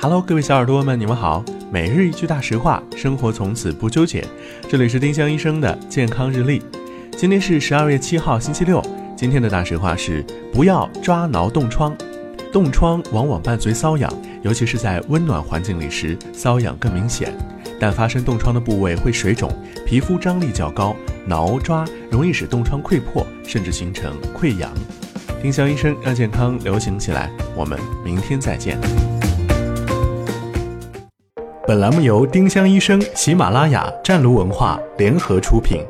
Hello，各位小耳朵们，你们好。每日一句大实话，生活从此不纠结。这里是丁香医生的健康日历。今天是十二月七号，星期六。今天的大实话是：不要抓挠冻疮。冻疮往往伴随瘙痒，尤其是在温暖环境里时，瘙痒更明显。但发生冻疮的部位会水肿，皮肤张力较高，挠抓容易使冻疮溃破，甚至形成溃疡。丁香医生让健康流行起来。我们明天再见。本栏目由丁香医生、喜马拉雅、湛庐文化联合出品。